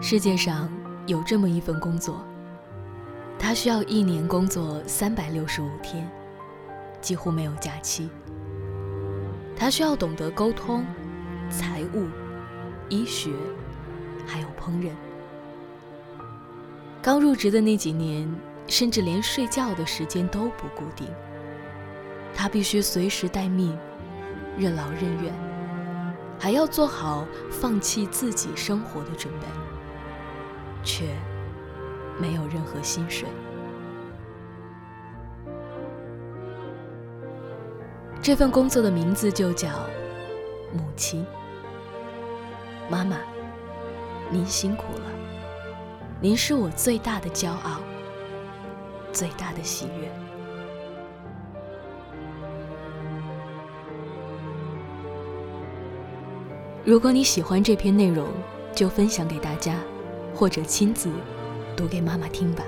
世界上有这么一份工作，他需要一年工作三百六十五天，几乎没有假期。他需要懂得沟通、财务、医学，还有烹饪。刚入职的那几年，甚至连睡觉的时间都不固定。他必须随时待命，任劳任怨，还要做好放弃自己生活的准备，却没有任何薪水。这份工作的名字就叫母亲。妈妈，您辛苦了，您是我最大的骄傲，最大的喜悦。如果你喜欢这篇内容，就分享给大家，或者亲自读给妈妈听吧。